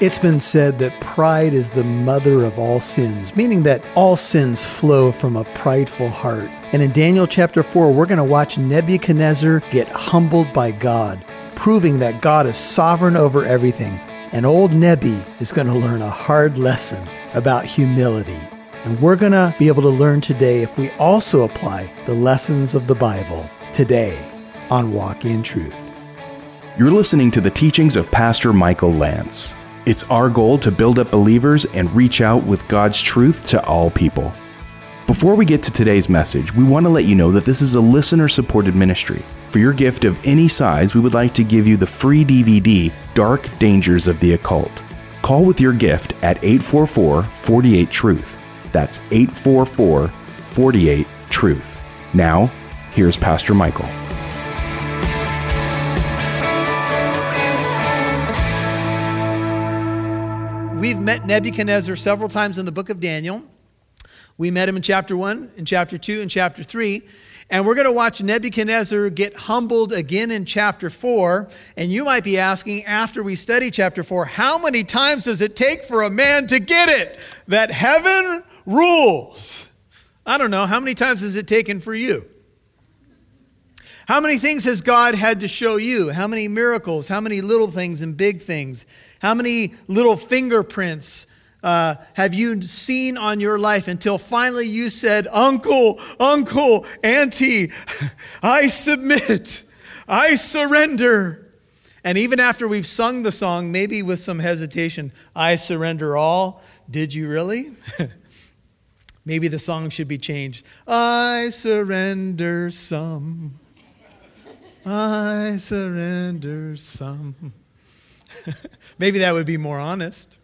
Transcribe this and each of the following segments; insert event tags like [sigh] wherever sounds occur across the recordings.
It's been said that pride is the mother of all sins, meaning that all sins flow from a prideful heart. And in Daniel chapter 4, we're going to watch Nebuchadnezzar get humbled by God, proving that God is sovereign over everything. And old Nebi is going to learn a hard lesson about humility. And we're going to be able to learn today if we also apply the lessons of the Bible today on Walk in Truth. You're listening to the teachings of Pastor Michael Lance. It's our goal to build up believers and reach out with God's truth to all people. Before we get to today's message, we want to let you know that this is a listener supported ministry. For your gift of any size, we would like to give you the free DVD, Dark Dangers of the Occult. Call with your gift at 844 48 Truth. That's 844 48 Truth. Now, here's Pastor Michael. We've met Nebuchadnezzar several times in the book of Daniel. We met him in chapter 1, in chapter 2, in chapter 3. And we're going to watch Nebuchadnezzar get humbled again in chapter 4. And you might be asking, after we study chapter 4, how many times does it take for a man to get it that heaven rules? I don't know. How many times has it taken for you? How many things has God had to show you? How many miracles? How many little things and big things? How many little fingerprints uh, have you seen on your life until finally you said, Uncle, Uncle, Auntie, [laughs] I submit, I surrender? And even after we've sung the song, maybe with some hesitation, I surrender all, did you really? [laughs] maybe the song should be changed. I surrender some. I surrender some. [laughs] Maybe that would be more honest.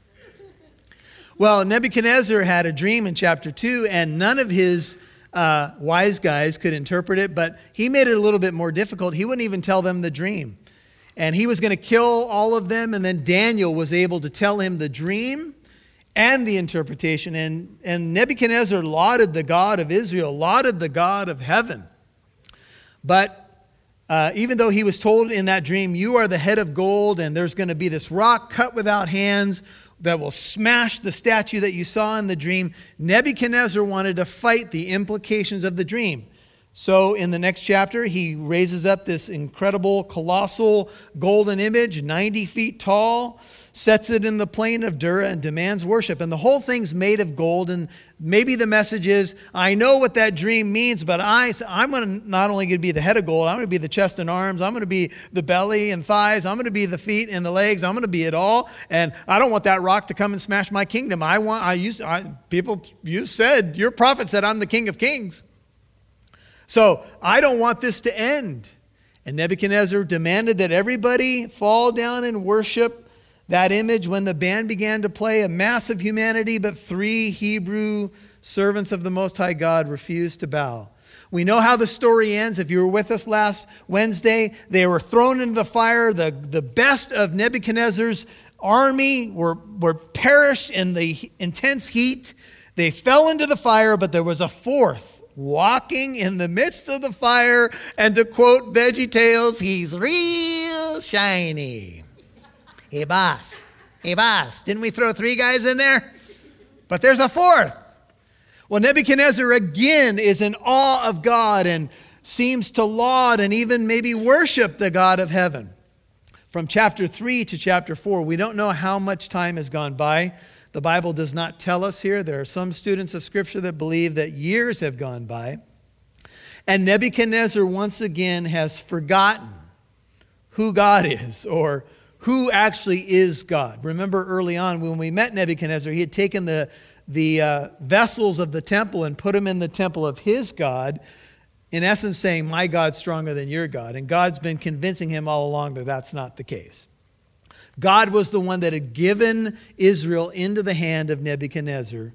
Well, Nebuchadnezzar had a dream in chapter 2, and none of his uh, wise guys could interpret it, but he made it a little bit more difficult. He wouldn't even tell them the dream. And he was going to kill all of them, and then Daniel was able to tell him the dream and the interpretation. And, and Nebuchadnezzar lauded the God of Israel, lauded the God of heaven. But uh, even though he was told in that dream, You are the head of gold, and there's going to be this rock cut without hands that will smash the statue that you saw in the dream, Nebuchadnezzar wanted to fight the implications of the dream. So, in the next chapter, he raises up this incredible, colossal golden image, 90 feet tall sets it in the plain of Dura and demands worship. And the whole thing's made of gold. And maybe the message is, I know what that dream means, but I, I'm to not only going to be the head of gold, I'm going to be the chest and arms, I'm going to be the belly and thighs, I'm going to be the feet and the legs, I'm going to be it all. And I don't want that rock to come and smash my kingdom. I want, I used, I, people, you said, your prophet said, I'm the king of kings. So I don't want this to end. And Nebuchadnezzar demanded that everybody fall down and worship that image, when the band began to play, a mass of humanity, but three Hebrew servants of the Most High God refused to bow. We know how the story ends. If you were with us last Wednesday, they were thrown into the fire. The, the best of Nebuchadnezzar's army were, were perished in the intense heat. They fell into the fire, but there was a fourth walking in the midst of the fire. And to quote Veggie Tales, he's real shiny. Hey, boss. Hey, boss. Didn't we throw three guys in there? But there's a fourth. Well, Nebuchadnezzar again is in awe of God and seems to laud and even maybe worship the God of heaven. From chapter 3 to chapter 4, we don't know how much time has gone by. The Bible does not tell us here. There are some students of Scripture that believe that years have gone by. And Nebuchadnezzar once again has forgotten who God is or who actually is God. Remember early on when we met Nebuchadnezzar, he had taken the, the uh, vessels of the temple and put them in the temple of his God, in essence saying, My God's stronger than your God. And God's been convincing him all along that that's not the case. God was the one that had given Israel into the hand of Nebuchadnezzar,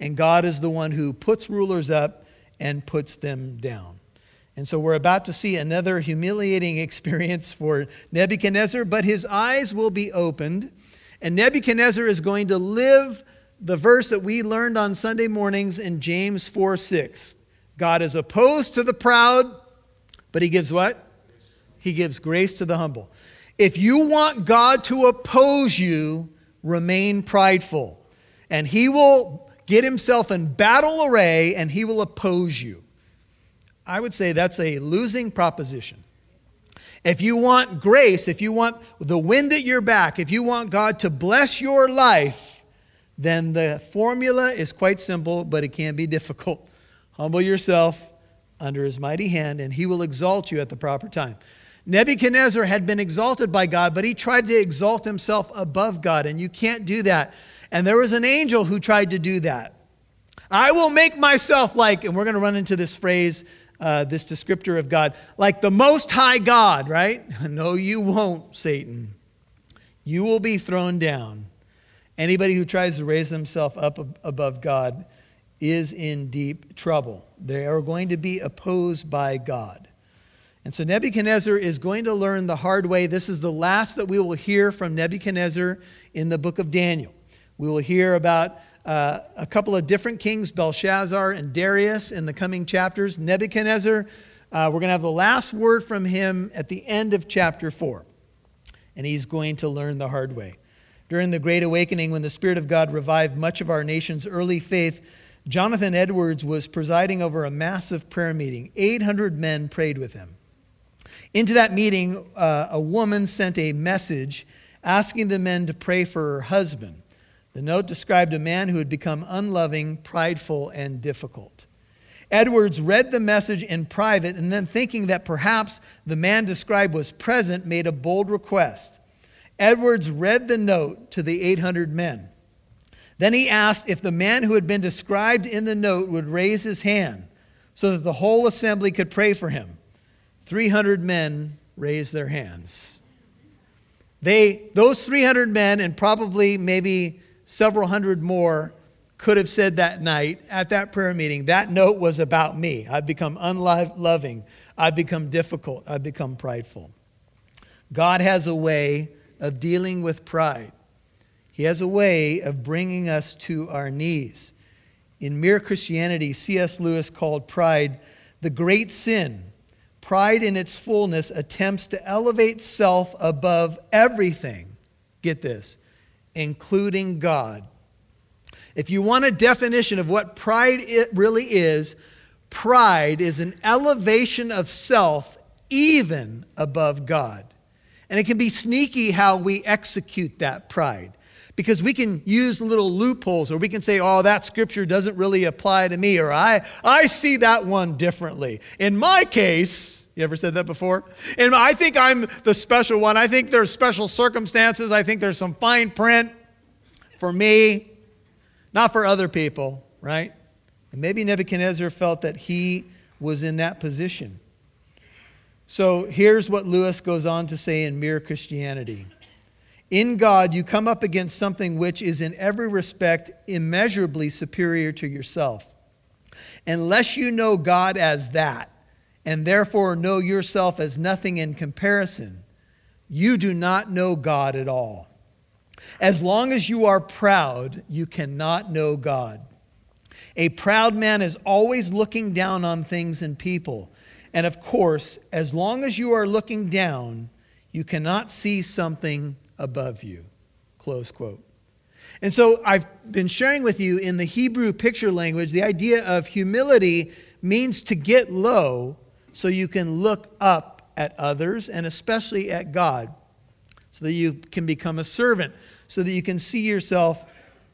and God is the one who puts rulers up and puts them down. And so we're about to see another humiliating experience for Nebuchadnezzar, but his eyes will be opened. And Nebuchadnezzar is going to live the verse that we learned on Sunday mornings in James 4 6. God is opposed to the proud, but he gives what? He gives grace to the humble. If you want God to oppose you, remain prideful. And he will get himself in battle array and he will oppose you. I would say that's a losing proposition. If you want grace, if you want the wind at your back, if you want God to bless your life, then the formula is quite simple, but it can be difficult. [laughs] Humble yourself under his mighty hand, and he will exalt you at the proper time. Nebuchadnezzar had been exalted by God, but he tried to exalt himself above God, and you can't do that. And there was an angel who tried to do that. I will make myself like, and we're going to run into this phrase, uh, this descriptor of God, like the Most High God, right? [laughs] No, you won't, Satan. You will be thrown down. Anybody who tries to raise themselves up above God is in deep trouble. They are going to be opposed by God. And so Nebuchadnezzar is going to learn the hard way. This is the last that we will hear from Nebuchadnezzar in the book of Daniel. We will hear about uh, a couple of different kings, Belshazzar and Darius, in the coming chapters. Nebuchadnezzar, uh, we're going to have the last word from him at the end of chapter 4. And he's going to learn the hard way. During the Great Awakening, when the Spirit of God revived much of our nation's early faith, Jonathan Edwards was presiding over a massive prayer meeting. 800 men prayed with him. Into that meeting, uh, a woman sent a message asking the men to pray for her husband. The note described a man who had become unloving, prideful, and difficult. Edwards read the message in private and then, thinking that perhaps the man described was present, made a bold request. Edwards read the note to the 800 men. Then he asked if the man who had been described in the note would raise his hand so that the whole assembly could pray for him. 300 men raised their hands. They, those 300 men, and probably maybe several hundred more, could have said that night at that prayer meeting, that note was about me. I've become unloving. I've become difficult. I've become prideful. God has a way of dealing with pride. He has a way of bringing us to our knees. In Mere Christianity, C.S. Lewis called pride the great sin Pride in its fullness attempts to elevate self above everything. Get this, including God. If you want a definition of what pride really is, pride is an elevation of self even above God. And it can be sneaky how we execute that pride because we can use little loopholes or we can say, oh, that scripture doesn't really apply to me or I, I see that one differently. In my case, you ever said that before? And I think I'm the special one. I think there's special circumstances. I think there's some fine print for me, not for other people, right? And maybe Nebuchadnezzar felt that he was in that position. So here's what Lewis goes on to say in Mere Christianity. In God, you come up against something which is in every respect immeasurably superior to yourself. Unless you know God as that, and therefore know yourself as nothing in comparison, you do not know God at all. As long as you are proud, you cannot know God. A proud man is always looking down on things and people. And of course, as long as you are looking down, you cannot see something above you. Close quote. And so I've been sharing with you in the Hebrew picture language the idea of humility means to get low so you can look up at others and especially at God, so that you can become a servant, so that you can see yourself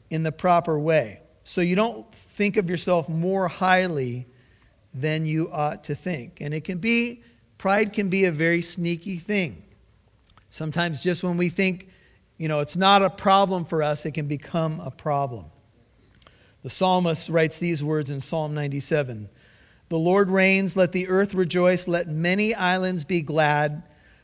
in the proper way. So you don't think of yourself more highly than you ought to think. And it can be, pride can be a very sneaky thing. Sometimes just when we think, you know, it's not a problem for us, it can become a problem. The psalmist writes these words in Psalm 97 the Lord reigns, let the earth rejoice, let many islands be glad.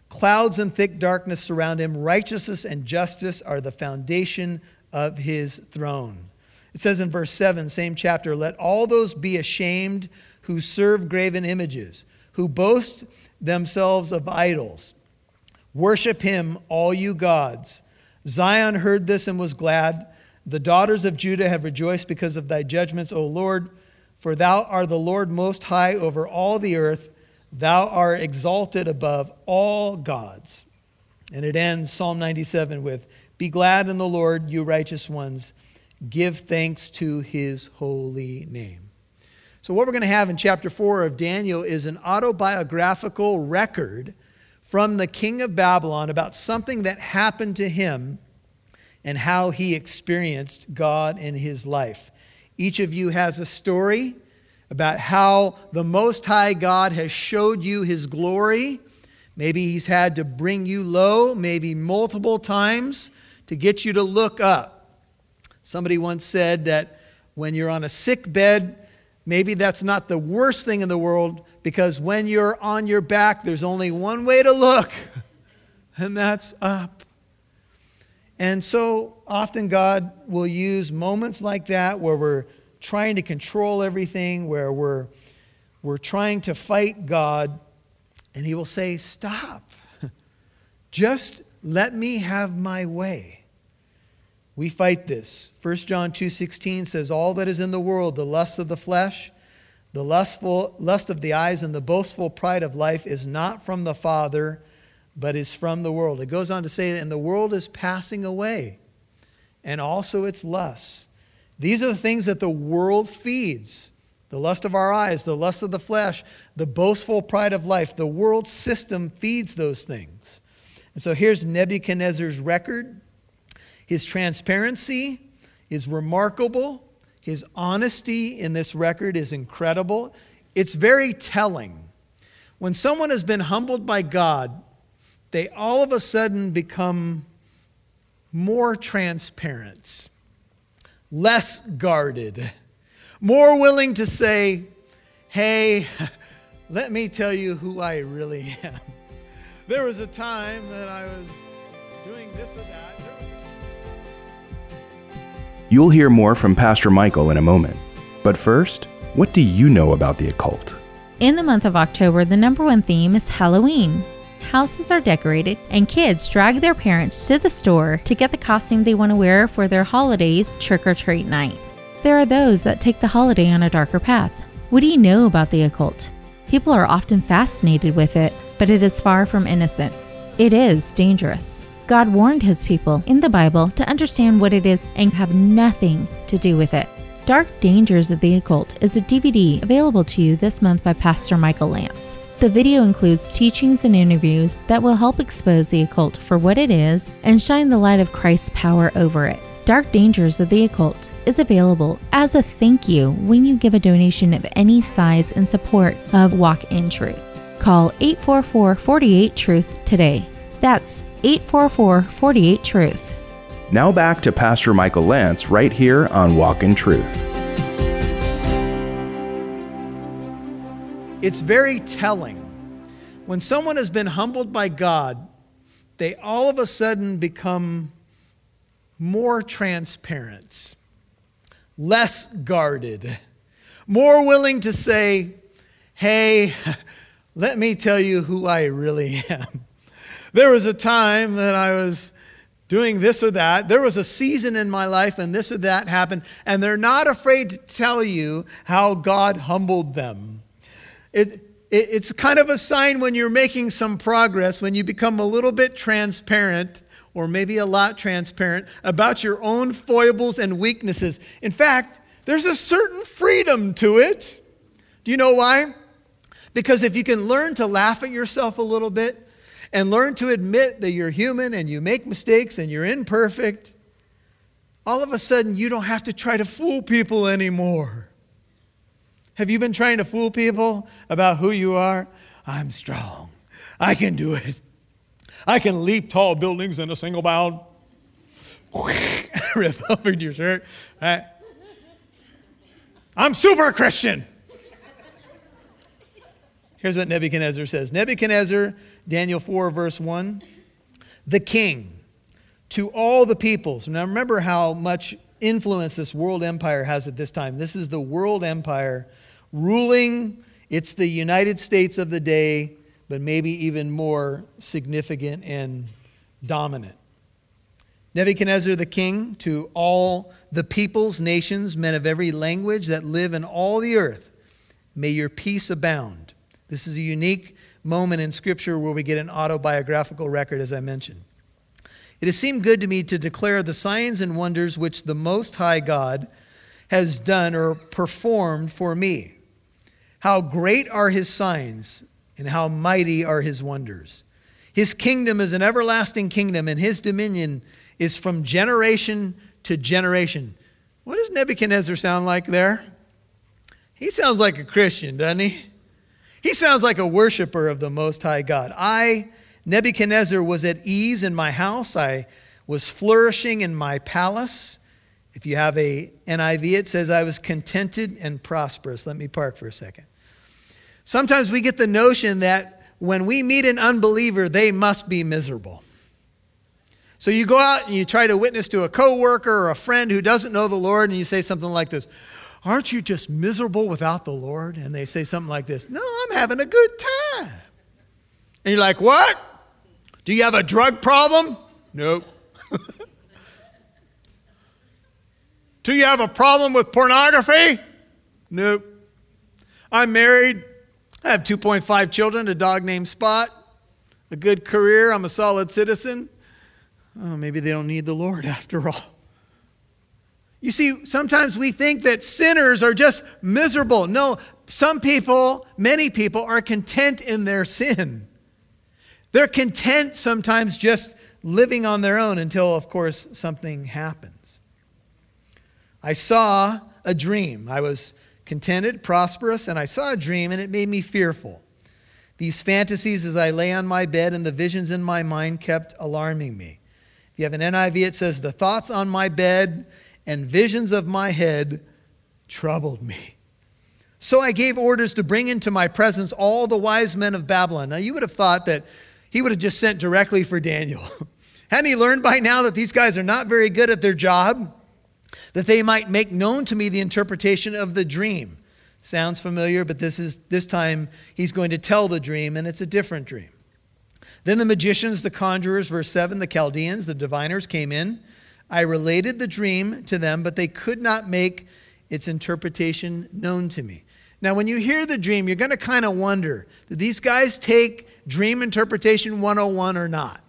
Clouds and thick darkness surround him. Righteousness and justice are the foundation of his throne. It says in verse 7, same chapter, let all those be ashamed who serve graven images, who boast themselves of idols. Worship him, all you gods. Zion heard this and was glad. The daughters of Judah have rejoiced because of thy judgments, O Lord. For thou art the Lord most high over all the earth. Thou art exalted above all gods. And it ends Psalm 97 with Be glad in the Lord, you righteous ones. Give thanks to his holy name. So, what we're going to have in chapter 4 of Daniel is an autobiographical record from the king of Babylon about something that happened to him and how he experienced God in his life. Each of you has a story about how the Most High God has showed you his glory. Maybe he's had to bring you low, maybe multiple times to get you to look up. Somebody once said that when you're on a sick bed, maybe that's not the worst thing in the world because when you're on your back, there's only one way to look, [laughs] and that's up. And so often God will use moments like that where we're trying to control everything, where we're, we're trying to fight God, and He will say, Stop. [laughs] Just let me have my way. We fight this. 1 John 2:16 says all that is in the world, the lust of the flesh, the lustful lust of the eyes and the boastful pride of life is not from the Father, but is from the world. It goes on to say and the world is passing away and also its lusts. These are the things that the world feeds the lust of our eyes, the lust of the flesh, the boastful pride of life. The world system feeds those things. And so here's Nebuchadnezzar's record. His transparency is remarkable. His honesty in this record is incredible. It's very telling. When someone has been humbled by God, they all of a sudden become more transparent, less guarded more willing to say, hey, [laughs] let me tell you who I really am. There was a time that I was doing this or that. You'll hear more from Pastor Michael in a moment. But first, what do you know about the occult? In the month of October, the number one theme is Halloween. Houses are decorated, and kids drag their parents to the store to get the costume they want to wear for their holidays trick or treat night. There are those that take the holiday on a darker path. What do you know about the occult? People are often fascinated with it, but it is far from innocent. It is dangerous. God warned his people in the Bible to understand what it is and have nothing to do with it. Dark Dangers of the Occult is a DVD available to you this month by Pastor Michael Lance. The video includes teachings and interviews that will help expose the occult for what it is and shine the light of Christ's power over it. Dark Dangers of the Occult is available as a thank you when you give a donation of any size in support of Walk in Truth. Call 844 48 Truth today. That's 844 48 Truth. Now back to Pastor Michael Lance right here on Walk in Truth. It's very telling. When someone has been humbled by God, they all of a sudden become more transparent, less guarded, more willing to say, hey, [laughs] let me tell you who I really am. There was a time that I was doing this or that. There was a season in my life and this or that happened, and they're not afraid to tell you how God humbled them. It, it, it's kind of a sign when you're making some progress, when you become a little bit transparent or maybe a lot transparent about your own foibles and weaknesses. In fact, there's a certain freedom to it. Do you know why? Because if you can learn to laugh at yourself a little bit and learn to admit that you're human and you make mistakes and you're imperfect, all of a sudden you don't have to try to fool people anymore. Have you been trying to fool people about who you are? I'm strong. I can do it. I can leap tall buildings in a single bound. [laughs] Rip open your shirt. Right? I'm super Christian. Here's what Nebuchadnezzar says Nebuchadnezzar, Daniel 4, verse 1. The king to all the peoples. Now remember how much influence this world empire has at this time. This is the world empire ruling, it's the United States of the day but maybe even more significant and dominant. Nebuchadnezzar the king, to all the peoples, nations, men of every language that live in all the earth, may your peace abound. This is a unique moment in Scripture where we get an autobiographical record, as I mentioned. It has seemed good to me to declare the signs and wonders which the Most High God has done or performed for me. How great are his signs, and how mighty are his wonders. His kingdom is an everlasting kingdom, and his dominion is from generation to generation. What does Nebuchadnezzar sound like there? He sounds like a Christian, doesn't he? He sounds like a worshiper of the Most High God. I, Nebuchadnezzar, was at ease in my house. I was flourishing in my palace. If you have a NIV, it says, I was contented and prosperous. Let me park for a second. Sometimes we get the notion that when we meet an unbeliever, they must be miserable. So you go out and you try to witness to a coworker or a friend who doesn't know the Lord, and you say something like this Aren't you just miserable without the Lord? And they say something like this No, I'm having a good time. And you're like, What? Do you have a drug problem? Nope. [laughs] Do you have a problem with pornography? Nope. I'm married. I have 2.5 children, a dog named Spot, a good career. I'm a solid citizen. Oh, maybe they don't need the Lord [laughs] after all. You see, sometimes we think that sinners are just miserable. No, some people, many people, are content in their sin. They're content sometimes just living on their own until, of course, something happens. I saw a dream. I was contented, prosperous, and I saw a dream and it made me fearful. These fantasies as I lay on my bed and the visions in my mind kept alarming me. If you have an NIV, it says, The thoughts on my bed and visions of my head troubled me. So I gave orders to bring into my presence all the wise men of Babylon. Now, you would have thought that he would have just sent directly for Daniel. [laughs] Hadn't he learned by now that these guys are not very good at their job? That they might make known to me the interpretation of the dream. Sounds familiar, but this is this time he's going to tell the dream, and it's a different dream. Then the magicians, the conjurers, verse 7, the Chaldeans, the diviners came in. I related the dream to them, but they could not make its interpretation known to me. Now, when you hear the dream, you're going to kind of wonder did these guys take Dream Interpretation 101 or not?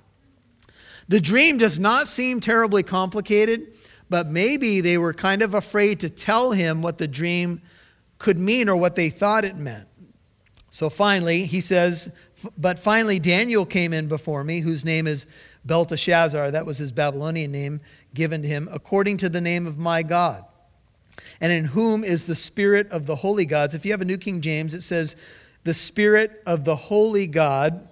The dream does not seem terribly complicated but maybe they were kind of afraid to tell him what the dream could mean or what they thought it meant. So finally, he says, But finally, Daniel came in before me, whose name is Belteshazzar. That was his Babylonian name given to him, according to the name of my God, and in whom is the spirit of the holy gods. If you have a New King James, it says, The spirit of the holy God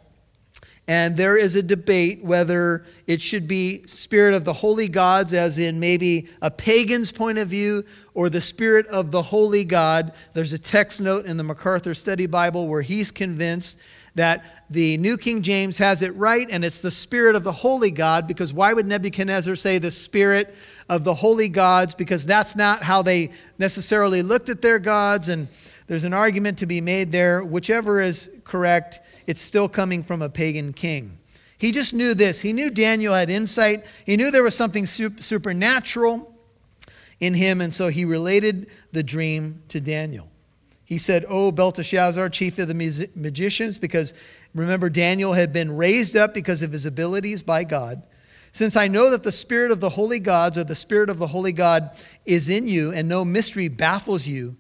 and there is a debate whether it should be spirit of the holy gods, as in maybe a pagan's point of view, or the spirit of the holy God. There's a text note in the MacArthur Study Bible where he's convinced that the New King James has it right, and it's the spirit of the holy God, because why would Nebuchadnezzar say the spirit of the holy gods? Because that's not how they necessarily looked at their gods, and there's an argument to be made there. Whichever is correct, it's still coming from a pagan king. He just knew this. He knew Daniel had insight. He knew there was something supernatural in him, and so he related the dream to Daniel. He said, Oh, Belteshazzar, chief of the magicians, because remember, Daniel had been raised up because of his abilities by God. Since I know that the spirit of the holy gods or the spirit of the holy God is in you, and no mystery baffles you,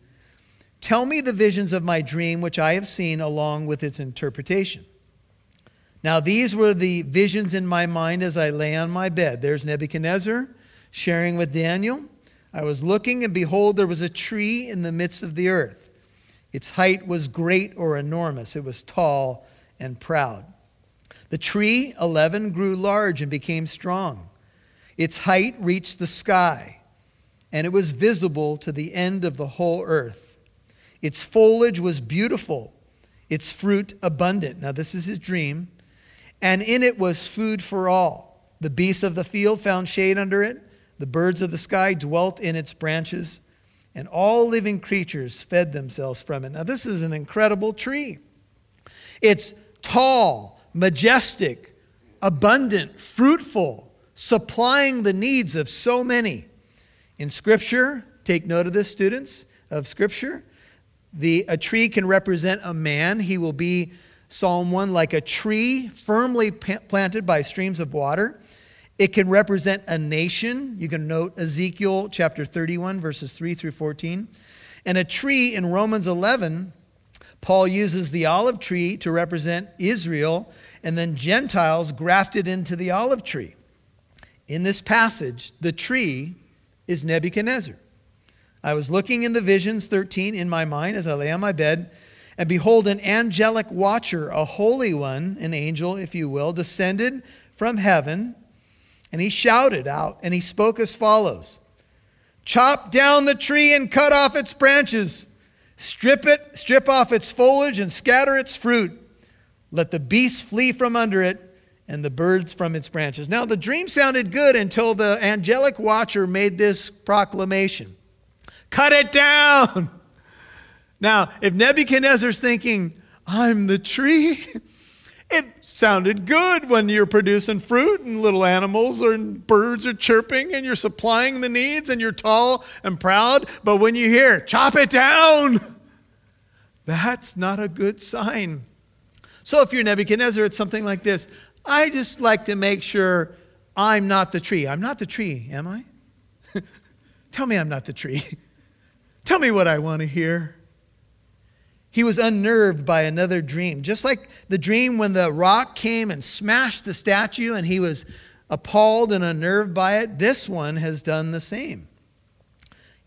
Tell me the visions of my dream which I have seen along with its interpretation. Now, these were the visions in my mind as I lay on my bed. There's Nebuchadnezzar sharing with Daniel. I was looking, and behold, there was a tree in the midst of the earth. Its height was great or enormous, it was tall and proud. The tree, 11, grew large and became strong. Its height reached the sky, and it was visible to the end of the whole earth. Its foliage was beautiful, its fruit abundant. Now, this is his dream. And in it was food for all. The beasts of the field found shade under it, the birds of the sky dwelt in its branches, and all living creatures fed themselves from it. Now, this is an incredible tree. It's tall, majestic, abundant, fruitful, supplying the needs of so many. In Scripture, take note of this, students of Scripture. The, a tree can represent a man. He will be, Psalm 1, like a tree firmly planted by streams of water. It can represent a nation. You can note Ezekiel chapter 31, verses 3 through 14. And a tree in Romans 11, Paul uses the olive tree to represent Israel and then Gentiles grafted into the olive tree. In this passage, the tree is Nebuchadnezzar. I was looking in the visions 13 in my mind as I lay on my bed, and behold, an angelic watcher, a holy one, an angel, if you will, descended from heaven, and he shouted out, and he spoke as follows Chop down the tree and cut off its branches, strip it, strip off its foliage, and scatter its fruit. Let the beasts flee from under it and the birds from its branches. Now, the dream sounded good until the angelic watcher made this proclamation Cut it down! Now, if Nebuchadnezzar's thinking, I'm the tree, it sounded good when you're producing fruit and little animals or birds are chirping and you're supplying the needs and you're tall and proud. But when you hear, chop it down, that's not a good sign. So if you're Nebuchadnezzar, it's something like this I just like to make sure I'm not the tree. I'm not the tree, am I? [laughs] Tell me I'm not the tree. [laughs] Tell me what I want to hear. He was unnerved by another dream, just like the dream when the rock came and smashed the statue and he was appalled and unnerved by it. This one has done the same.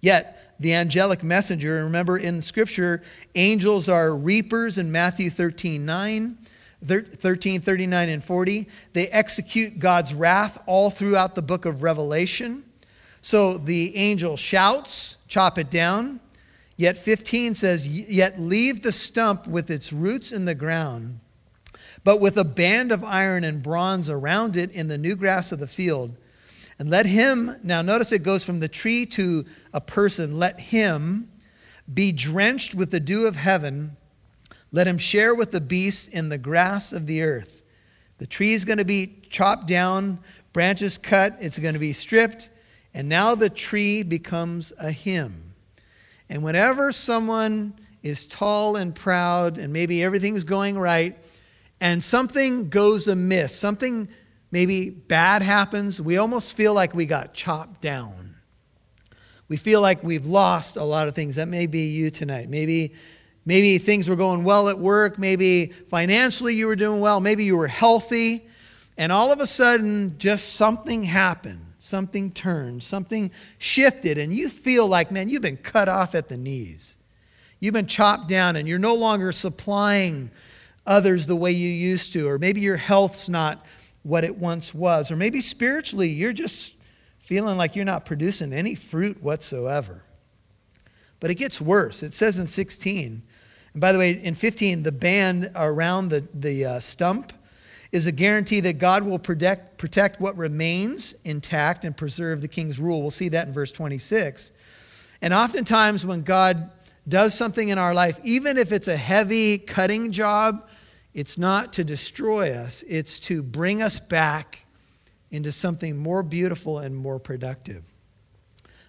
Yet, the angelic messenger, remember in Scripture, angels are reapers in Matthew 13 9. 13, 39, and 40. They execute God's wrath all throughout the book of Revelation. So the angel shouts, chop it down. Yet 15 says, Yet leave the stump with its roots in the ground, but with a band of iron and bronze around it in the new grass of the field. And let him, now notice it goes from the tree to a person, let him be drenched with the dew of heaven. Let him share with the beasts in the grass of the earth. The tree is going to be chopped down, branches cut, it's going to be stripped, and now the tree becomes a him. And whenever someone is tall and proud and maybe everything's going right and something goes amiss, something maybe bad happens, we almost feel like we got chopped down. We feel like we've lost a lot of things. That may be you tonight. Maybe maybe things were going well at work, maybe financially you were doing well, maybe you were healthy, and all of a sudden just something happened something turned, something shifted, and you feel like, man, you've been cut off at the knees. You've been chopped down, and you're no longer supplying others the way you used to, or maybe your health's not what it once was, or maybe spiritually you're just feeling like you're not producing any fruit whatsoever. But it gets worse. It says in 16, and by the way, in 15, the band around the, the uh, stump is a guarantee that God will protect, protect what remains intact and preserve the king's rule. We'll see that in verse 26. And oftentimes, when God does something in our life, even if it's a heavy cutting job, it's not to destroy us, it's to bring us back into something more beautiful and more productive.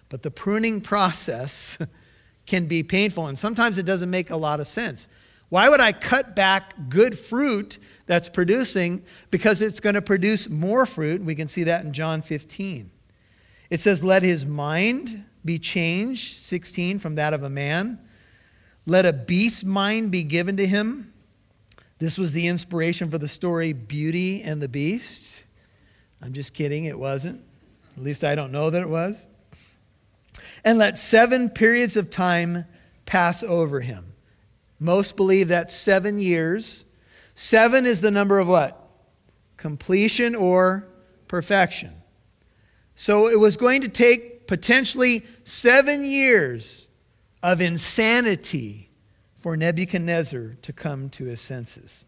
But the pruning process [laughs] can be painful, and sometimes it doesn't make a lot of sense. Why would I cut back good fruit that's producing? Because it's going to produce more fruit. We can see that in John 15. It says, Let his mind be changed, 16, from that of a man. Let a beast's mind be given to him. This was the inspiration for the story Beauty and the Beast. I'm just kidding, it wasn't. At least I don't know that it was. And let seven periods of time pass over him. Most believe that seven years. Seven is the number of what? Completion or perfection. So it was going to take potentially seven years of insanity for Nebuchadnezzar to come to his senses.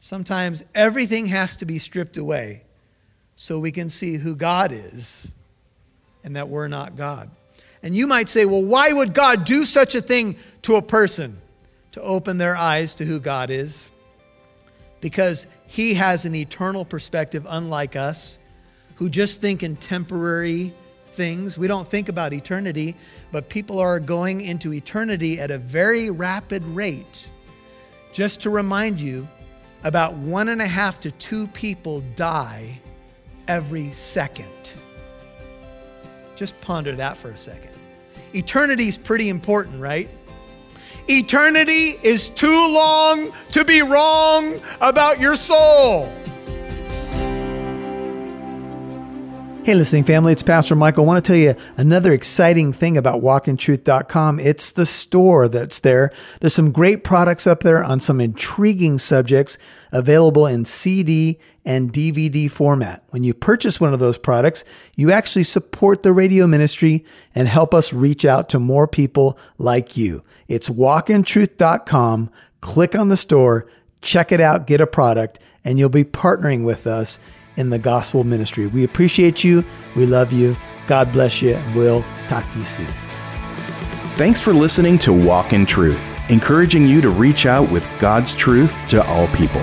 Sometimes everything has to be stripped away so we can see who God is and that we're not God. And you might say, well, why would God do such a thing to a person? To open their eyes to who God is because He has an eternal perspective, unlike us, who just think in temporary things. We don't think about eternity, but people are going into eternity at a very rapid rate. Just to remind you, about one and a half to two people die every second. Just ponder that for a second. Eternity is pretty important, right? Eternity is too long to be wrong about your soul. Hey, listening family, it's Pastor Michael. I want to tell you another exciting thing about walkintruth.com. It's the store that's there. There's some great products up there on some intriguing subjects available in CD and DVD format. When you purchase one of those products, you actually support the radio ministry and help us reach out to more people like you. It's walkintruth.com. Click on the store, check it out, get a product, and you'll be partnering with us in the gospel ministry. We appreciate you. We love you. God bless you. We'll talk to you soon. Thanks for listening to Walk in Truth, encouraging you to reach out with God's truth to all people.